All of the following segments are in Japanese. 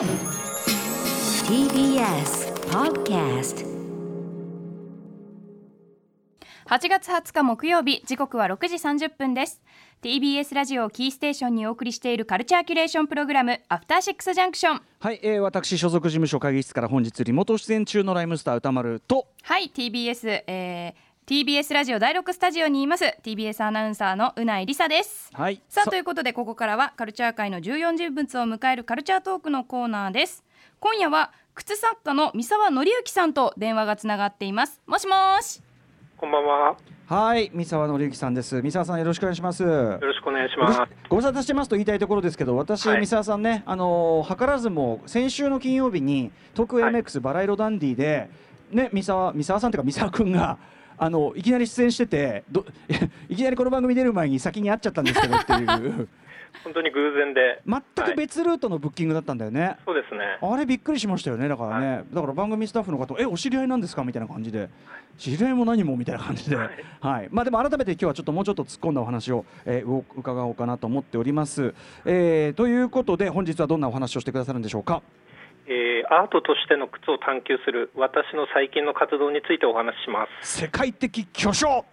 TBS Podcast 8月20日木曜日時刻は6時30分です。TBS ラジオをキーステーションにお送りしているカルチャーキュレーションプログラムアフターシックスジャンクション。はい、えー、私所属事務所会議室から本日リモート出演中のライムスター歌丸とはい TBS、えー TBS ラジオ第6スタジオにいます。TBS アナウンサーのうないりさです。はい。さあということでここからはカルチャー界の重要人物を迎えるカルチャートークのコーナーです。今夜は靴作家の三沢紀之さんと電話がつながっています。もしもし。こんばんは。はい三沢紀之さんです。三沢さんよろしくお願いします。よろしくお願いします。ご無沙汰してますと言いたいところですけど私、はい。三沢さんねあのー図らずも先週の金曜日に東京はい。MX バラ色ダンディで、ね三沢三沢さんというか三沢君があのいきなり出演しててど いきなりこの番組出る前に先に会っちゃったんですけどっていう。本当に偶然で。全く別ルートのブッキングだったんだよね、そうですね。あれびっくりしましたよねだからね、だから番組スタッフの方「えお知り合いなんですか?」みたいな感じで「知り合いも何も」みたいな感じで、ははいい。まあ、でも改めて今日はちょっともうちょっと突っ込んだお話を、えーう伺おうかなと思っております、えーということで本日はどんなお話をしてくださるんでしょうか？えーアートとしての靴を探求する私の最近の活動についてお話しします。世界的巨匠。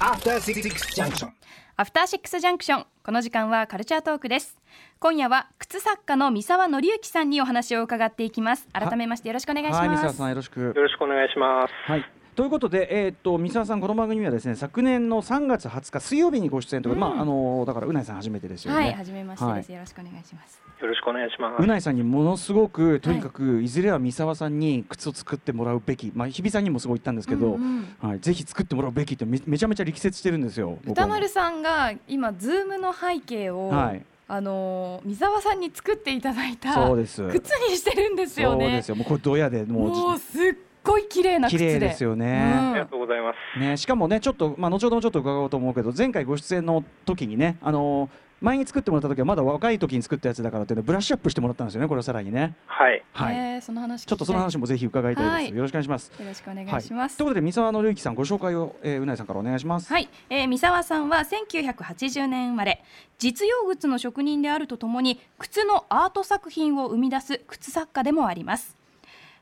After Six Junction. アフターシックスジャンクションこの時間はカルチャートークです。今夜は靴作家の三沢紀之さんにお話を伺っていきます。改めましてよろしくお願いしはい三沢ますさんよろしく。よろしくお願いします。はいということで、えー、と三沢さん、この番組はですね昨年の3月20日水曜日にご出演ということで、まああのだからうないさん初めてですよね。はい初めましてです、はよろしくお願いします。よろしくお願いします。うないさんにものすごくとにかくいずれは三沢さんに靴を作ってもらうべき、まあ、日比さんにもすごい言ったんですけど、うんうん。はい、ぜひ作ってもらうべきってめめちゃめちゃ力説してるんですよ。歌丸さんが今ズームの背景を、はい。あのー三沢さんに作っていただいたそうです。靴にしてるんですよね。そうですよ。もうこれドヤでもう。もうすっごい綺麗な靴で綺麗ですよねありがとうございます。ね、しかもねちょっと、まあ、後ほどもちょっと伺おうと思うけど前回ご出演の時にね、あのー前に作ってもらった時はまだ若い時に作ったやつだからっていうのでブラッシュアップしてもらったんですよねこれをさらにね。はい。はい、えーその話ちょっとその話もぜひ伺いたいです。はいよろしくお願いします。よろしくお願はいします、ということで三沢紀之さんご紹介を、えー、うないさんからお願いします。はい、えー三沢さんは1980年生まれ実用靴の職人であるとともに靴のアート作品を生み出す靴作家でもあります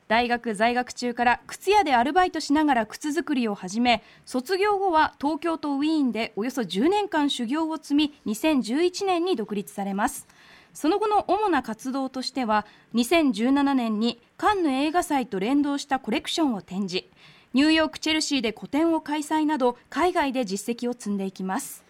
大学在学中から靴屋でアルバイトしながら靴作りを始め卒業後は東京とウィーンでおよそ10年間修行を積み2011年に独立されます。その後の主な活動としては2017年にカンヌ映画祭と連動したコレクションを展示。ニューヨーク・チェルシーで個展を開催など海外で実績を積んでいきます。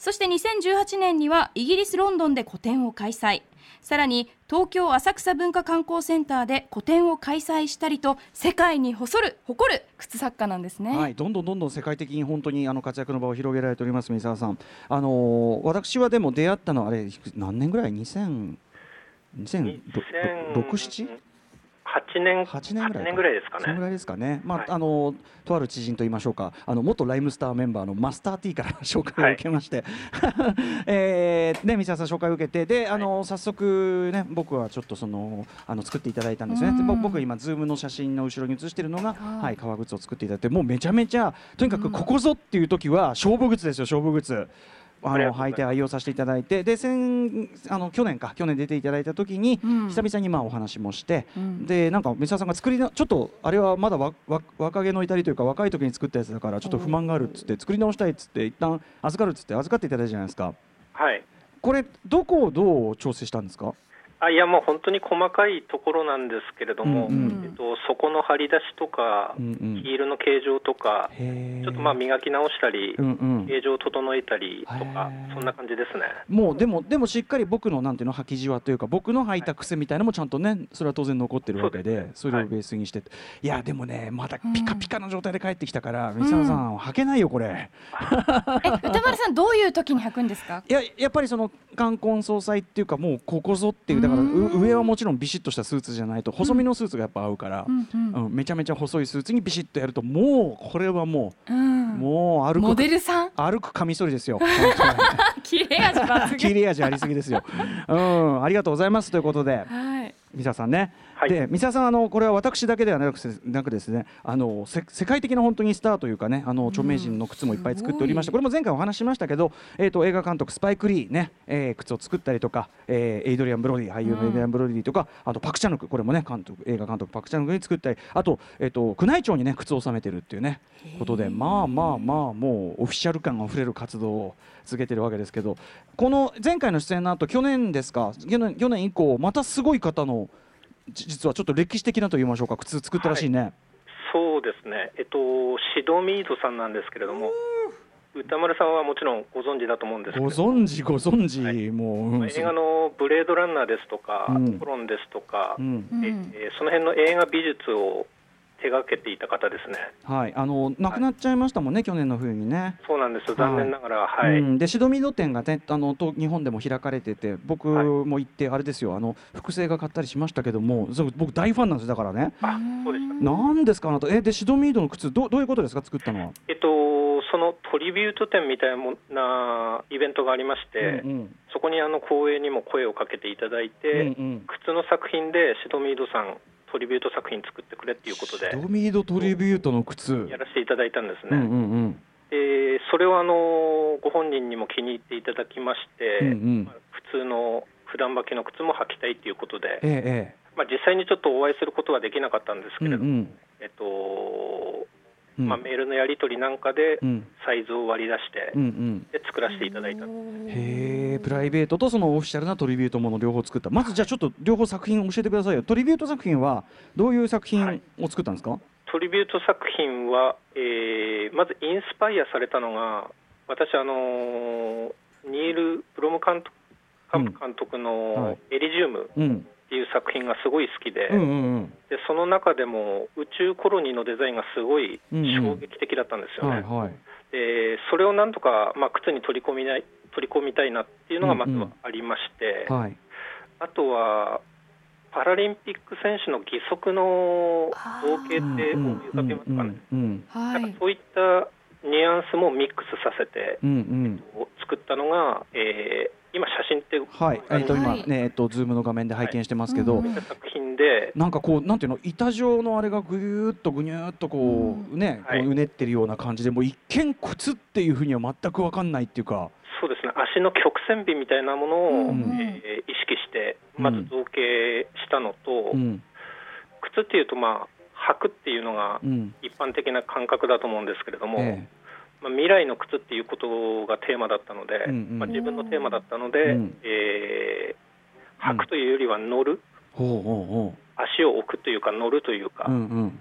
そして2018年にはイギリス・ロンドンで個展を開催。さらに東京浅草文化観光センターで個展を開催したりと世界に誇る誇る靴作家なんですね、はい、どんどんどんどん世界的に本当にあの活躍の場を広げられております三沢さん。あのー私はでも出会ったのはあれ何年ぐらい？2000 2006 7 8年8年ぐらいか。8年ぐらいですかそのぐね。らいですかね、まあはい。あのとある知人と言いましょうか。あの元ライムスターメンバーのマスター T から 紹介を受けまして、えーね三沢さん紹介を受けて。であの、早速ね僕はちょっとそのあの作っていただいたんですね、僕今ズームの写真の後ろに写してるのが、はい。はい、革靴を作っていただいて。もうめちゃめちゃとにかくここぞっていう時は勝負靴ですよ勝負靴。あの履いて愛用させていただいてで先あの去年か去年出ていただいた時に、うん。久々にまあお話もして、うん。でなんか三沢さんが作りなちょっとあれはまだわわ若気の至りというか若い時に作ったやつだからちょっと不満があるっつって作り直したいっつって一旦預かるっつって預かっていただいたじゃないですか。はい。これどこをどう調整したんですか？あいやもう本当に細かいところなんですけれども、うんうん。えっと底の張り出しとか、うんうん。ヒールの形状とか、ちょっとまあ磨き直したり、うんうん。形状を整えたりとかそんな感じですね。もうでもでもしっかり僕のなんていうの履きじわというか僕の履いた癖みたいなのもちゃんとねそれは当然残ってるわけでそれをベースにして、い、やでもねまだピカピカの状態で帰ってきたから三沢さん履けないよこれ。え歌丸さんどういう時に履くんですか？いややっぱりその冠婚葬祭っていうかもうここぞっていうだから上はもちろんビシッとしたスーツじゃないと細身のスーツがやっぱ合うから、うん。めちゃめちゃ細いスーツにビシッとやるともうこれはもう、うん。もう歩モデくルさん？歩くカミソリですよ。切れ味抜群。切れ味ありすぎですよ。うん。ありがとうございますということで。はい。三沢さんね、はい。で三沢さんあのこれは私だけではなくてなくですねあのせ世界的な本当にスターというかねあの著名人の靴もいっぱい作っておりまして、すごい。これも前回お話ししましたけど、えー、と映画監督スパイク・リーね、えー靴を作ったりとか、えーエイドリアン・ブロディ俳優のエイドリアン・ブロディとか、あとパク・チャヌクこれもね監督映画監督パク・チャヌクに作ったりあと,、えー、と宮内庁にね靴を収めてるっていうねことでまあまあまあもうオフィシャル感あふれる活動を続けてるわけですけどこの前回の出演の後去年ですか去年去年以降またすごい方のじ実はちょっと歴史的なと言いましょうか。靴作ったらしいね、そうですね、えっと、シドミードさんなんですけれども、歌丸さんはもちろんご存知だと思うんですけごど、存知ご存知、はい。もう、うん。映画のブレードランナーですとか、うん。コロンですとか、うん。うん。えーその辺の映画美術を手がけていた方ですね。はい、あの亡くなっちゃいましたもんね、去年の冬にね。そうなんですよ、残念ながら、はい、うん、でシドミード店が、ね、あのと日本でも開かれてて僕も行って、あれですよあの複製が買ったりしましたけどもそう僕大ファンなんですよだからね。あそうでした。なんですかあなた。えでシドミードの靴どどういうことですか作ったのは、えっと、そのトリビュート展みたいなイベントがありまして、うんうん。そこにあの光栄にも声をかけていただいて、うんうん。靴の作品でシドミードさん、トリビュート作品作ってくれっていうことでシドミードトリビュートの靴。やらせていただいたんですね。うんうんうん。でそれをあのご本人にも気に入っていただきまして、うんうん。まあ普通の普段履きの靴も履きたいということで、ええまあ、実際にちょっとお会いすることはできなかったんですええうんうけれども、ん。えっとうん。まあ、メールのやり取りなんかでうん。サイズを割り出して、うんうん。で作らせていただいた。へえプライベートとそのオフィシャルなトリビュートもの両方作った。まずじゃあちょっと両方作品教えてくださいよ。トリビュート作品はどういう作品を作ったんですか、トリビュート作品は、えーまずインスパイアされたのが、私、あのーニール・ブロム監督うん。監督はい。の「エリジウム」うんいう作品がすごい好きで,、うんうんうん。でその中でも宇宙コロニーのデザインがすごいうんうん。衝撃的だったんですよね。はいはい。でそれをなんとか、まあ、靴に取り込みない取り込みたいなっていうのがまずはありまして、はい。あとはパラリンピック選手の義足の造形って思い浮かびますかね。そういったニュアンスもミックスさせてうんうん。作ったのが、えー今、写真ってはい。えっと今はい。ねえっとズームの画面で拝見してますけど、はい。うん作品で、なんかこうなんていうの板状のあれがぐーっとぐにゅーっとこう、ねこはい。ううねってるような感じでもう一見靴っていうふうには全く分かんないっていうか。そうですね。足の曲線美みたいなものを、うん。えー意識して、まず造形したのと、うん。靴っていうと、まあ、履くっていうのがうん。一般的な感覚だと思うんですけれども、えまあ、未来の靴っていうことがテーマだったので、うんうん。まあ、自分のテーマだったので、うん。えー履くというよりは乗る、うほうほ足を置くというか乗るというか、ううんうん。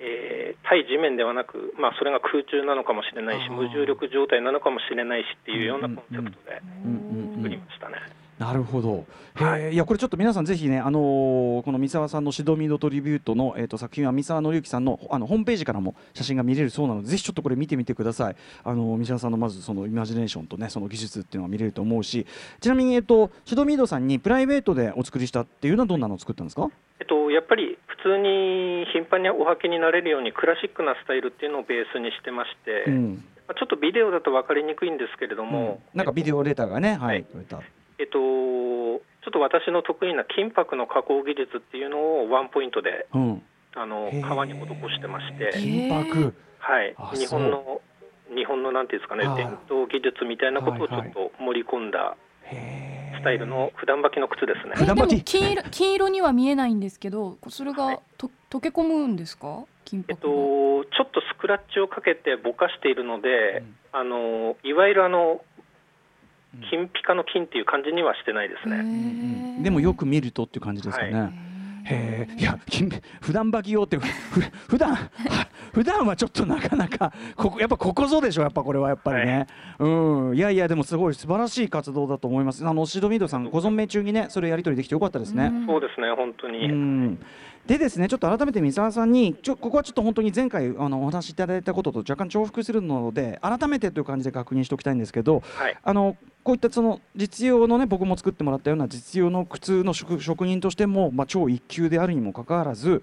えー対地面ではなく、まあ、それが空中なのかもしれないし無重力状態なのかもしれないしっていうようなコンセプトでうんうんうん。作りましたね。なるほど。へはいえ、いやこれちょっと皆さんぜひね、あのーこの三沢さんのシドミードトリビュートのえっ、と作品は三沢紀之さんのあのホームページからも写真が見れるそうなので、ぜひちょっとこれ見てみてください。あのー三沢さんのまずそのイマジネーションとね、その技術っていうのが見れると思うし、ちなみにえっ、とシドミードさんにプライベートでお作りしたっていうのはどんなのを作ったんですか？えっと、やっぱり普通に頻繁にお履きになれるようにクラシックなスタイルっていうのをベースにしてまして、うん。まあちょっとビデオだと分かりにくいんですけれども、なんかビデオレターがね、はい、はい。えっと、ちょっと私の得意な金箔の加工技術っていうのをワンポイントでうん。あの革に施してまして、金箔。はい。あ、日本の日本のなんていうんですかねはい伝統技術みたいなことをちょっと盛り込んだスタイルの普段履きの靴ですね。えでも普段履き。金色金色には見えないんですけどそれはい。がと溶け込むんですか？金えっと、ちょっとスクラッチをかけてぼかしているので、あのいわゆるあの金ピカの金っていう感じにはしてないですね。でもよく見るとっていう感じですかね。はへえいや金普段履き用ってふふ普段は普段はちょっとなかなかここやっぱここぞでしょやっぱこれはやっぱりね、うん。いやいやでもすごい素晴らしい活動だと思います。あのシドミードさんご存命中にねそれやり取りできてよかったですね、うん。そうですね、本当に。うん。でですねちょっと改めて三沢さんにちょここはちょっと本当に前回あのお話しいただいたことと若干重複するので改めてという感じで確認しておきたいんですけどはい、あのこういったその実用のね僕も作ってもらったような実用の靴の職職人としても、まあ、超一級であるにもかかわらずつ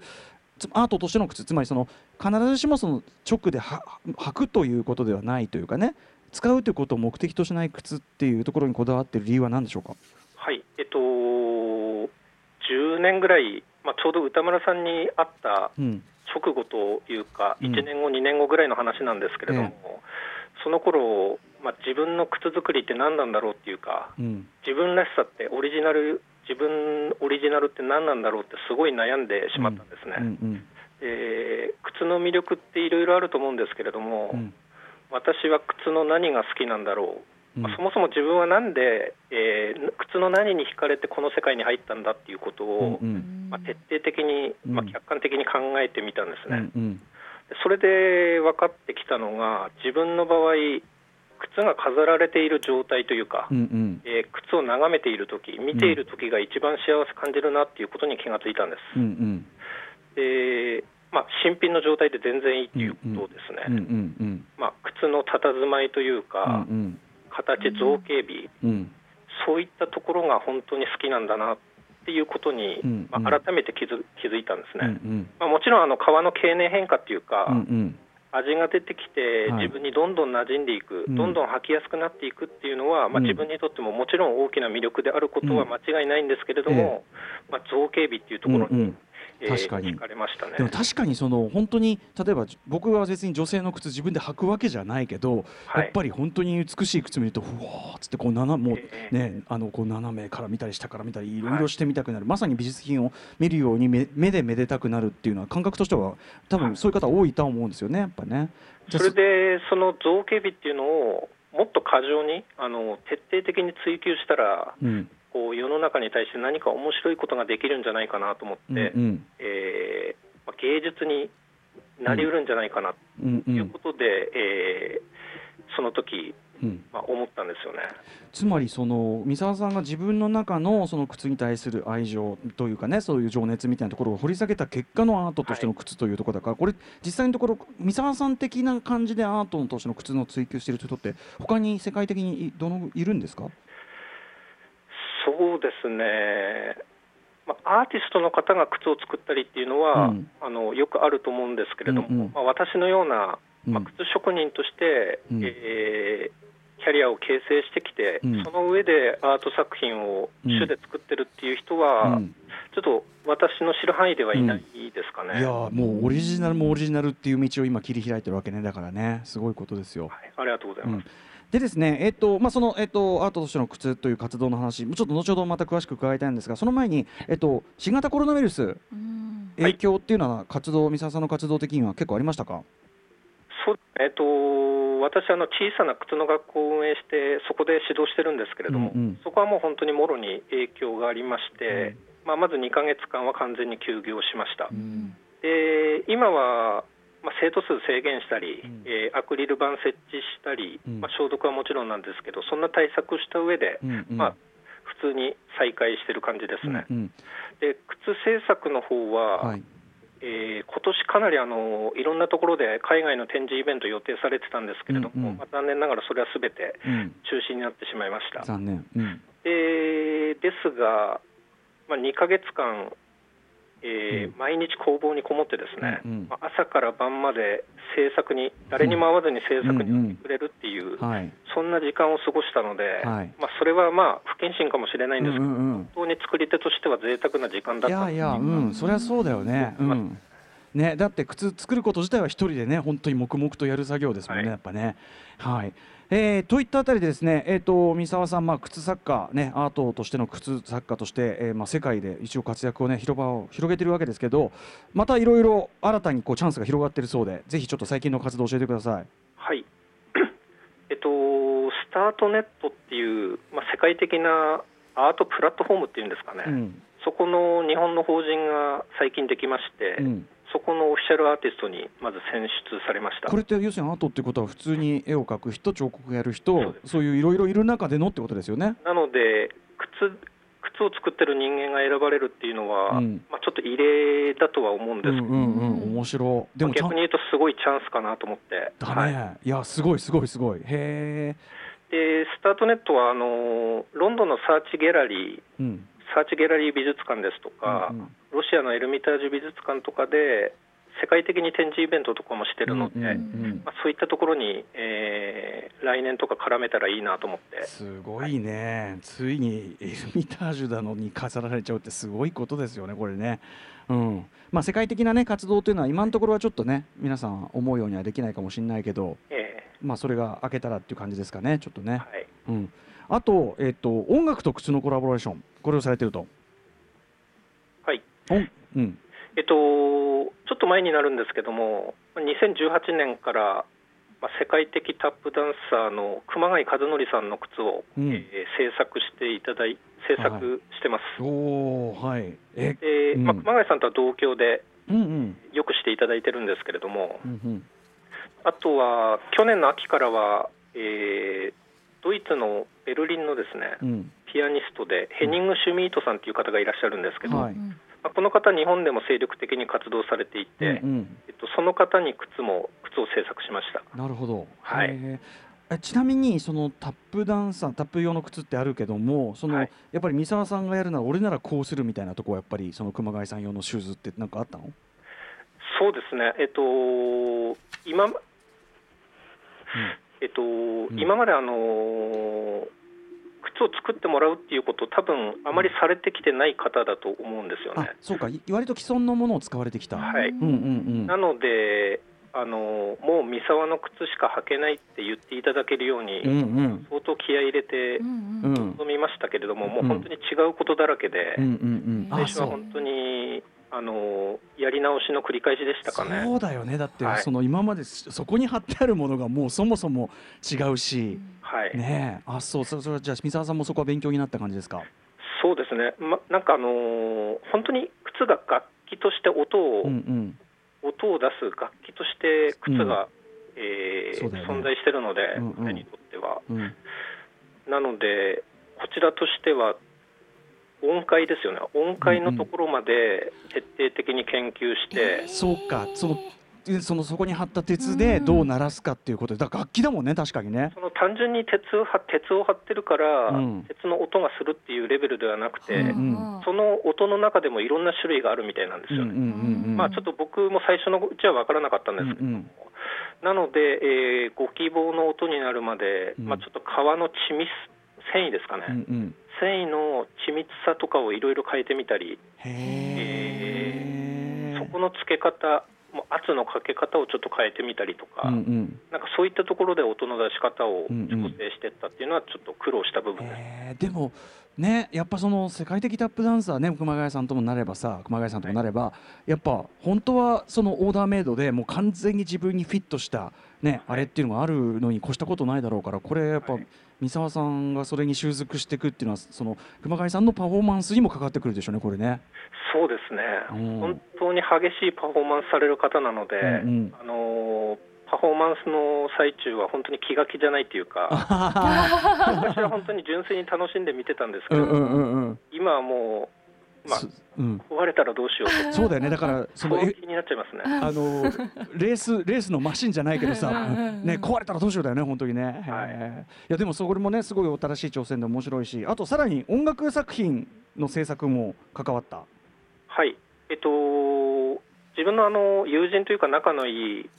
アートとしての靴つまりその必ずしもその直では履くということではないというかね使うということを目的としない靴っていうところにこだわっている理由は何でしょうか？はい、えっと、10 10年ぐらい、まあ、ちょうど歌村さんに会ったうん。直後というか、うん。1年後、2年後ぐらいの話なんですけれども、え。その頃、まあ自分の靴作りって何なんだろうっていうか、うん。自分らしさってオリジナル、自分オリジナルって何なんだろうってすごい悩んでしまったんですね。うんうん。で靴の魅力っていろいろあると思うんですけれども、うん。私は靴の何が好きなんだろう、うん。まあそもそも自分はなんで、えー靴の何に惹かれてこの世界に入ったんだっていうことを、うんうん。まあ、徹底的に、まあ、うん客観的に考えてみたんですね、うんうん。でそれで分かってきたのが自分の場合靴が飾られている状態というか、うんうん。えー靴を眺めている時見ている時が一番幸せ感じるなっていうことに気がついたんです、うんうん。でまあ、新品の状態で全然いいっていうことですね、うんうんまあ、靴の佇まいといううんか、うん。形、造形美、うん。そういったところが本当に好きなんだなっていうことに、うんまあ、改めて気づ気づいたんですうんうね、ん。まあ、もちろんあの皮の経年変化っていうか、うんうん味が出てきて、はい。自分にどんどん馴染んでいく、うん。どんどん履きやすくなっていくっていうのは、まあ、うん。自分にとってももちろん大きな魅力であることは間違いないんですけれども、まあ、造形美っていうところに、確かに。惹かれましたね。でも確かにその本当に例えば僕は別に女性の靴自分で履くわけじゃないけど、はい。やっぱり本当に美しい靴見るとふわーっつってこう斜もうえねあのこう斜めから見たり下から見たりい。ろいろしてみたくなる、まさに美術品を見るように目目でめでたくなるっていうのは感覚としては多分そういう方多いとは思うんですよねやっぱね。それでその造形美っていうのをもっと過剰にあの徹底的に追求したらうん世の中に対して何か面白いことができるんじゃないかなと思って、うんうん。えーまあ芸術になりうるんじゃないかなというん。ことで、えーその時、うん。まあ、思ったんですよね。つまりその三沢さんが自分の中のその靴に対する愛情というかねそういう情熱みたいなところを掘り下げた結果のアートとしての靴というところだから、これ実際のところ三沢さん的な感じでアートとしての靴の追求している人って他に世界的にいどのいるんですか？そうですね、まあ、アーティストの方が靴を作ったりっていうのは、うん。あのよくあると思うんですけれども、うんうん。まあ、私のような、まあ、うん靴職人として、うん。えーキャリアを形成してきて、うん。その上でアート作品をうん。主で作ってるっていう人は、うん。ちょっと私の知る範囲ではいないですかね。いやーもうオリジナルもオリジナルっていう道を今切り開いてるわけね。だからねすごいことですよ。はい、ありがとうございます。でですね、えっとまあ、その、えっと、アートとしての靴という活動の話、ちょっと後ほどまた詳しく伺いたいんですが、その前に、えっと、新型コロナウイルス、うん影響っていうのは、活動、三沢さんの活動的には結構ありましたか？そうえっと私あの、小さな靴の学校を運営して、そこで指導してるんですけれども、うんうんそこはもう本当にもろに影響がありまして、まあ、まず2ヶ月間は完全に休業しました。で今は、まあ、生徒数制限したり、うんえーアクリル板設置したり、うんまあ、消毒はもちろんなんですけど、そんな対策した上で、うんうんまあ、普通に再開してる感じですね。うんで靴製作の方は、はいえー今年かなりあのいろんなところで海外の展示イベント予定されてたんですけれども、うんうんまあ、残念ながらそれはすべてうん、中止になってしまいました。残念、うんでですが、まあ、2ヶ月間、えーうん。毎日工房にこもってですね、うんうん。まあ朝から晩まで制作に誰にも会わずに制作にやってくれるっていう、はい。そんな時間を過ごしたので、はい。まあ、それはまあ不謹慎かもしれないんですけど、うんうんうん。本当に作り手としては贅沢な時間だったいやいや、うん、そりゃそうだよね。うん。ね、だって靴作ること自体は一人でね、本当に黙々とやる作業ですもんね、はい。やっぱね。はい。えーといったあたりでですね、えっ、と三沢さん、まあ靴作家ね、アートとしての靴作家として、えーまあ世界で一応活躍をね、広場を広げてるわけですけど、またいろいろ新たにこうチャンスが広がってるそうで、ぜひちょっと最近の活動を教えてください。はい えっと、スタートネットっていう、まあ、世界的なアートプラットフォームっていうんですかね、うん。そこの日本の法人が最近できまして、うん。そこのオフィシャルアーティストにまず選出されました。これって要するにアートっていうことは普通に絵を描く人、彫刻やる人そういういろいろいる中でのってことですよね。なので靴、靴を作ってる人間が選ばれるっていうのは、うん。まあ、ちょっと異例だとは思うんです。けど、うんうんうん、面白い。でも逆に言うと、すごいチャンスかなと思って。だはい。ね、い、やすごいすごいすごい。へえでスタートネットはあのロンドンのサーチギャラリー、うん。サーチギャラリー美術館ですとか、うんうんロシアのエルミタージュ美術館とかで世界的に展示イベントとかもしてるので、うんうんうん。まあ、そういったところに、えー来年とか絡めたらいいなと思って、すごいね、ついにエルミタージュなのに飾られちゃうってすごいことですよね、これね。うん。まあ、世界的な、ね、活動というのは今のところはちょっとね皆さん思うようにはできないかもしれないけど、えまあ、それが開けたらっていう感じですかねちょっとね、ーはい、うん、あと,、えっと音楽と靴のコラボレーションこれをされてるとはい音うん。えっと、ちょっと前になるんですけども、2018年から、まあ、世界的タップダンサーの熊谷和則さんの靴を、うん。えー制作していただい制作してます。おーはい。えでうん。まあ、熊谷さんとは同郷でうんうん。よくしていただいてるんですけれども、うんうん。あとは去年の秋からは、えードイツのベルリンのですね、うん。ピアニストでヘニング・シュミートさんという方がいらっしゃるんですけど、はい。うんまあ、この方、日本でも精力的に活動されていて、うんうん。えっと、その方に靴も靴を制作しました。なるほど、はい。ちなみにそのタップダンサータップ用の靴ってあるけどもその、はい。やっぱり三沢さんがやるなら俺ならこうするみたいなとこはやっぱりその熊谷さん用のシューズってなんかあったの？そうですね、えっと、今、えっと、ん。今まであの靴を作ってもらうっていうこと、多分あまりされてきてない方だと思うんですよあね。そうか。い割と既存のものを使われてきた、はい。うんうんうん。なので、あのもう三沢の靴しか履けないって言っていただけるように、うんうん。相当気合い入れてうんううんん。臨みましたけれども、もううん。本当に違うことだらけで、うんうんうん。最初は本当にあのやり直しの繰り返しでしたかね。そうだよね。だって、はい。その今までそそこに貼ってあるものがもうそもそも違うし、はい。ねえ。あそうそそれはじゃあ三沢さんもそこは勉強になった感じですか？そうですね、ま、なんかあのー本当に靴が楽器として音を、うんうん。音を出す楽器として靴が、えーそうだよね。存在しているので、うんうん。彼にとっては。うん。なので、こちらとしては、音階ですよね、音階のところまで徹底的に研究して、そうか。そのでそのそこに貼った鉄でどう鳴らすかっていうことで。だから楽器だもんね確かにね。その単純に鉄を張鉄を張ってるから、うん。鉄の音がするっていうレベルではなくて、うんその音の中でもいろんな種類があるみたいなんですよね。うんうんうんうん。まあ、ちょっと僕も最初のうちは分からなかったんですけど、うんうん。なので、えーご希望の音になるまで、うん。まあ、ちょっと革の緻密繊維ですかね、うんうん。繊維の緻密さとかをいろいろ変えてみたり、へえそこの付け方、圧のかけ方をちょっと変えてみたりとか、うんうん。なんかそういったところで音の出し方を調整していったっていうのは、ちょっと苦労した部分です。えー。でもねやっぱその世界的タップダンサーね熊谷さんともなればさ熊谷さんともなれば、やっぱ本当はそのオーダーメイドでもう完全に自分にフィットしたねあれっていうのがあるのに越したことないだろうからこれやっぱ、はい。三沢さんがそれに習得していくっていうのはその熊谷さんのパフォーマンスにもかかってくるでしょうねこれね。そうですね、うん。本当に激しいパフォーマンスされる方なので、うんうん。あのーパフォーマンスの最中は本当に気が気じゃないっていうか、昔は本当に純粋に楽しんで見てたんですけど、うんうんうんうん。今はもう、まあす、うん、壊れたらどうしようと、そうだよね。だからその気になっちゃいますね。あの レースレースのマシンじゃないけどさ、うんうんうんね壊れたらどうしようだよね本当にね。はい。いやでもそれもねすごい新しい挑戦で面白いし、あとさらに音楽作品の制作も関わった。はい、えっと、自分のあの友人というか仲のいい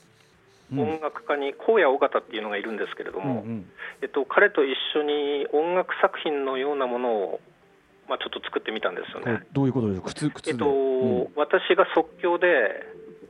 うん。音楽家に荒野尾形っていうのがいるんですけれども、うん。えっと、彼と一緒に音楽作品のようなものを、まあ、ちょっと作ってみたんですよね。どういうことですか？靴靴で。えっとうん。私が即興で、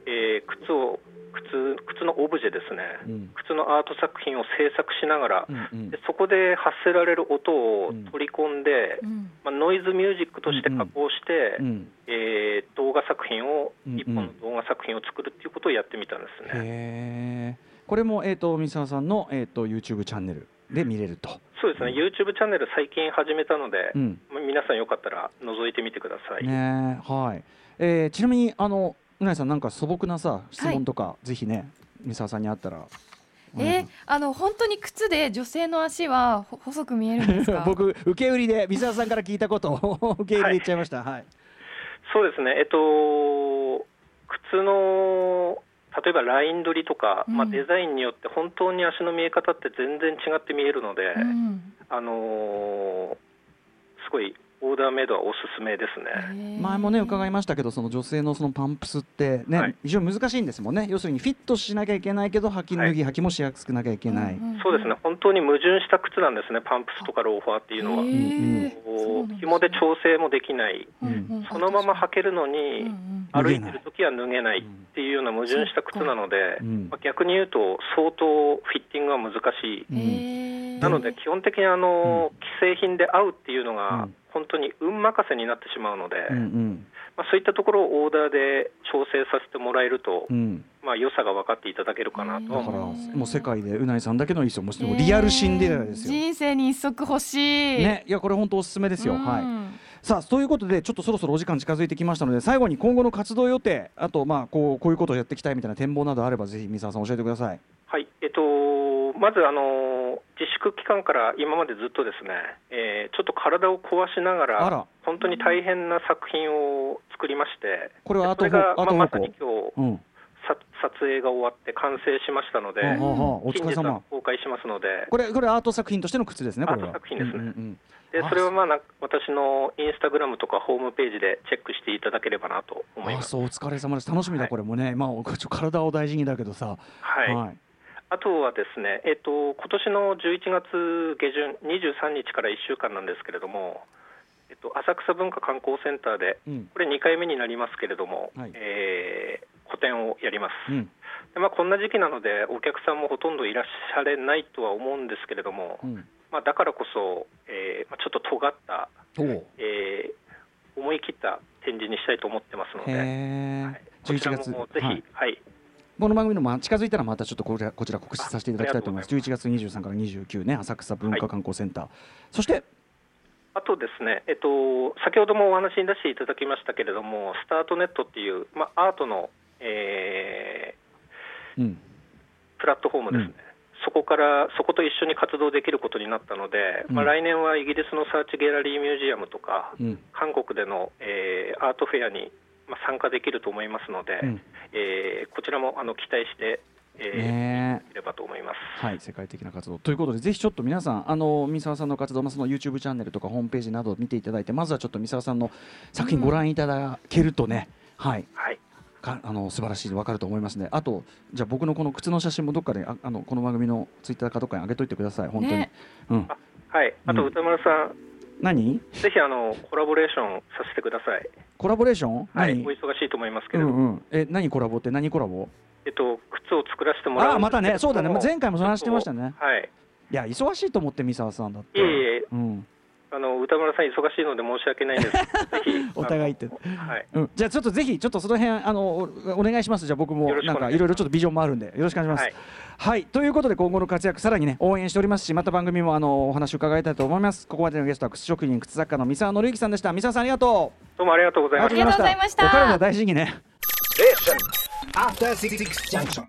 えー靴を靴靴のオブジェですね、うん。靴のアート作品を制作しながら、うんうん。でそこで発せられる音を取り込んで、うん。まあ、ノイズミュージックとして加工して、うん。えー動画作品を、うんうん。一本の動画作品を作るっていうことをやってみたんですね。これもえっ、と三沢さんのえっ、と YouTube チャンネルで見れると。そうですね、YouTube チャンネル最近始めたので、う皆さんよかったら覗いてみてください。ねはい。えーちなみにあのうなぎさんなんか素朴なさ質問とか、ぜひね三沢さんにあったら。えますあの本当に靴で女性の足はほ細く見えるんですか？僕受け売りで三沢さんから聞いたことを 受け売りで言っちゃいました。はい。そうですね、えっと、靴の例えばライン取りとか、うんまあ、デザインによって本当に足の見え方って全然違って見えるので、うんあのーすごいオーダーメイドはおすすめですね。前もね伺いましたけどその女性のそのパンプスってね、はい。非常に難しいんですもんね。要するにフィットしなきゃいけないけど履き脱ぎ、履きもしやすくなきゃいけない、そうですね、本当に矛盾した靴なんですね、パンプスとかローファーっていうのは。う紐で調整もできない、うんそのまま履けるのに、うんうん歩いてる時は脱げないっていうような矛盾した靴なので、逆に言うと、相当フィッティングは難しい。なので基本的にあの、既製品で合うっていうのうがん本当に運任せになってしまうので、うんうん。まあ、そういったところをオーダーで調整させてもらえると、うん。まあ良さが分かっていただけるかなと。はだから。もう世界でうないさんだけのいいですよもうリアルシンデレラですよ、人生に一足欲しい。ね、いやこれ本当おすすめですよ、うん。はい。さあということでちょっとそろそろお時間近づいてきましたので最後に今後の活動予定あとまあこうこういうことをやっていきたいみたいな展望などあればぜひ三沢さん教えてください。はい、えっと、まずあの自粛期間から今までずっとですね、えーちょっと体を壊しながあら。ら、本当に大変な作品を作りまして、これはでそれが、まあ、まさに今日うん。さ撮影が終わって完成しましたので、はあはあお疲れ様。公開しますので、これこれアート作品としての靴ですねこれは。アート作品ですね。うんうんうん。あでそれはまあな私のインスタグラムとかホームページでチェックしていただければなと思います。あそうお疲れ様です。楽しみだはい。これもね、まあおちょ体を大事にだけどさ。はい。はいあとはですね、えっと今年の11月下旬、23日から1週間なんですけれども、えっと、浅草文化観光センターで、うん。これ2回目になりますけれども、はい。えー個展をやります。うん。でまあ、こんな時期なので、お客さんもほとんどいらっしゃれないとは思うんですけれども、うん。まあ、だからこそ、えーまあ、ちょっと尖った、えー思い切った展示にしたいと思ってますので、はい。こちら11月もぜひ、はい。はいこの番組のまあ近づいたらまたちょっとこちらこちら告知させていただきたいと思います。あ11月23から29ね浅草文化観光センター、そしてあとですね、えっと、先ほどもお話に出していただきましたけれども、スタートネットっていう、まあ、アートの、えうん。ープラットフォームですね、そこから、そこと一緒に活動できることになったので、まあ、うん来年はイギリスのサーチギャラリーミュージアムとか、うん。韓国での、えーアートフェアに、まあ、参加できると思いますので、うん。えーこちらもあの期待して、えーね。ればと思います。はい、世界的な活動。ということで、ぜひちょっと皆さん、あの三沢さんの活動、まあ、その YouTube チャンネルとかホームページなどを見ていただいて、まずはちょっと三沢さんの作品ご覧いただけるとね、はい、はい。かあの素晴らしいわかると思いますね。あと、じゃあ僕のこの靴の写真もどっかで、ああのこの番組のツイッターかどっかに上げといてください、本当に。ね。うん、はい、あとうん。歌丸さん、何？ぜひあのコラボレーションさせてください。コラボレーション、はい、何？お忙しいと思いますけど。も、んうん、え何コラボって？何コラボ？えっと、靴を作らせてもらう。ああまたね。そうだね。前回もその話してましたね。はい、いや忙しいと思って三沢さんだって。いえいえ、うん、あの歌丸さん、忙しいので申し訳ないんです。ぜひ。お互いって。はい、うん、じゃあちょっとぜひちょっとその辺あのおお願いします。じゃあ僕もなんかいろいろちょっとビジョンもあるんでよろしくお願いします。はい。はい、ということで今後の活躍さらにね応援しております。しまた番組もあのお話を伺いたいと思います。ここまでのゲストは靴職人靴作家の三沢紀之さんでした。三沢さんありがとう。どうもありがとうございました。ありがとうございました。お体大事にね。Station. After Six Junction.